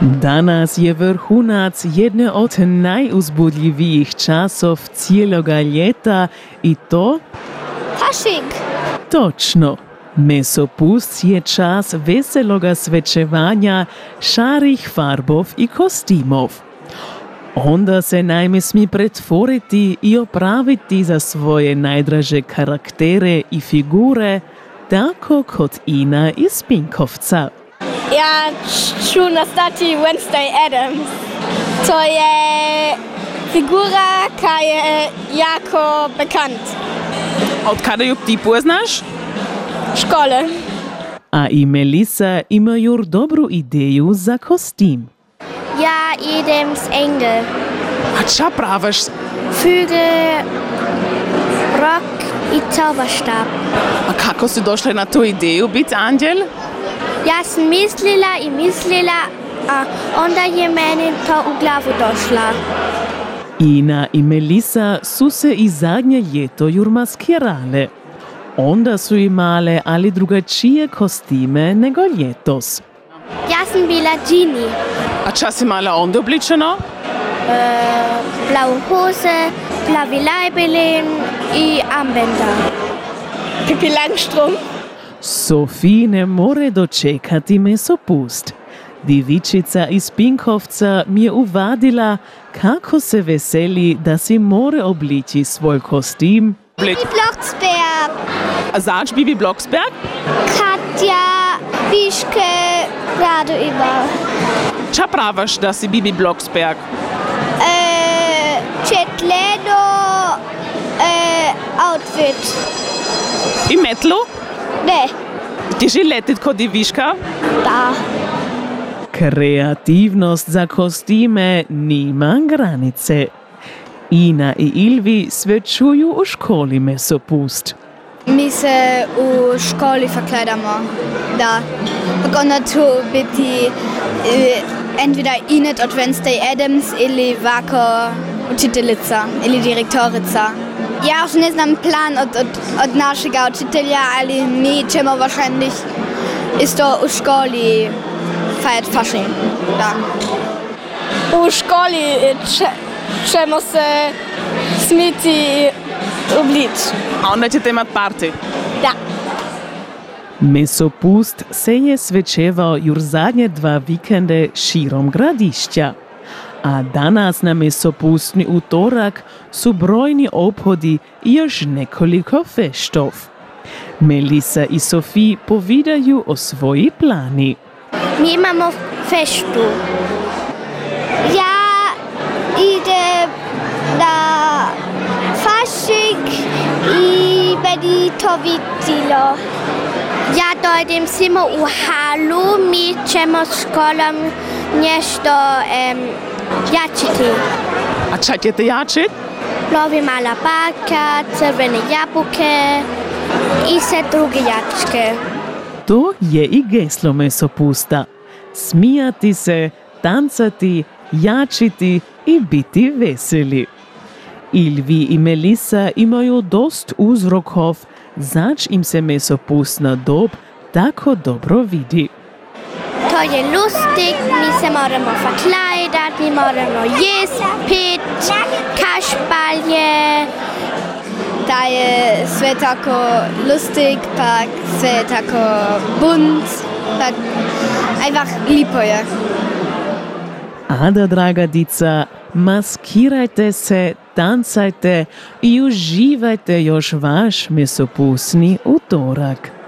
Danas je vrhunac jedne od najuzbudljivijih časov cijeloga ljeta i to Fasching. točno. Mesopust je čas veseloga svečevanja šarih farbov i kostimov. Onda se najme smi pretvoriti i opraviti za svoje najdraže karaktere i figure, tako kot Ina iz Pinkovca. Ja ću nastati Wednesday Adams. To je figura koja je jako bekannt. Od kada ju ti poznaš? Škole. A i Melissa imaju dobru ideju za kostim. Ja idem s Engel. A ča praviš? Flügel, Rock i Zauberstab. A kako si došla na tu ideju biti anđel? Ja sam mislila i mislila, a onda je meni to u glavu došla. Ina i Melissa su se i zadnje ljeto jur maskirale. Onda su imale ali drugačije kostime nego ljetos. Ja sam bila Genie. A ča si mala onda obličeno? Blaue Hose, blaue Leibelin i Armbänder. Pippi Langstrumpf. Sofie ne more dočekati mesopust. Divičica iz Pinkovca mi je uvadila, kako se veseli, da si more obliči svoj kostim. Blik. Blocksberg, zač Bibi Blocksberg? Katja, Wischke, gerade über. Ča praviš, da si Bibi Blocksberg? Äh, Cetleno, äh, Outfit. I metlu? Ne, Ti že letit kod Diviška? da. Kreativnost za kostime nima granice. Ina i Ilvi svečuju u školi mesopust. Mi se u školi verkleidamo, da. Tako onda tu biti eh, entweder Inet od Wednesday Adams ili Vako učiteljica ili direktorica. Ja još ne znam plan od, od, od našega učitelja, ali mi ćemo wahrscheinlich isto u školi feiert Fasching. Da. U školi če, ćemo se smiti i oblič. A onda ćete imat party. Da. Mesopust se je svečevao jur zadnje dva vikende širom gradišća. A danas na mesopustni utorak su brojni obhodi i još nekoliko feštov. Melissa i Sofie povidaju o svoji plani. Mi imamo feštu. Ja idem na Fasching i meni to vidilo. Ja dojdem samo u halu, mi ćemo s školom nešto um, jačiti. A ča ćete jačit? Lovi mala baka, crvene jabuke i sve druge jačke. To je i geslo mesopusta. Smijati se, tancati, jačiti i biti veseli. Ilvi i Melissa imaju dost uzrokov, zač im se mesopustna dob tako dobro vidi. To je lustig, mi se moramo verkleidat, mi moramo jest, pit, kašpalje. Da je sve tako lustig, pa sve tako bunt, pa einfach lipo je. Ada, draga dica, maskirajte se, tancajte i uživajte još vaš mesopusni utorak.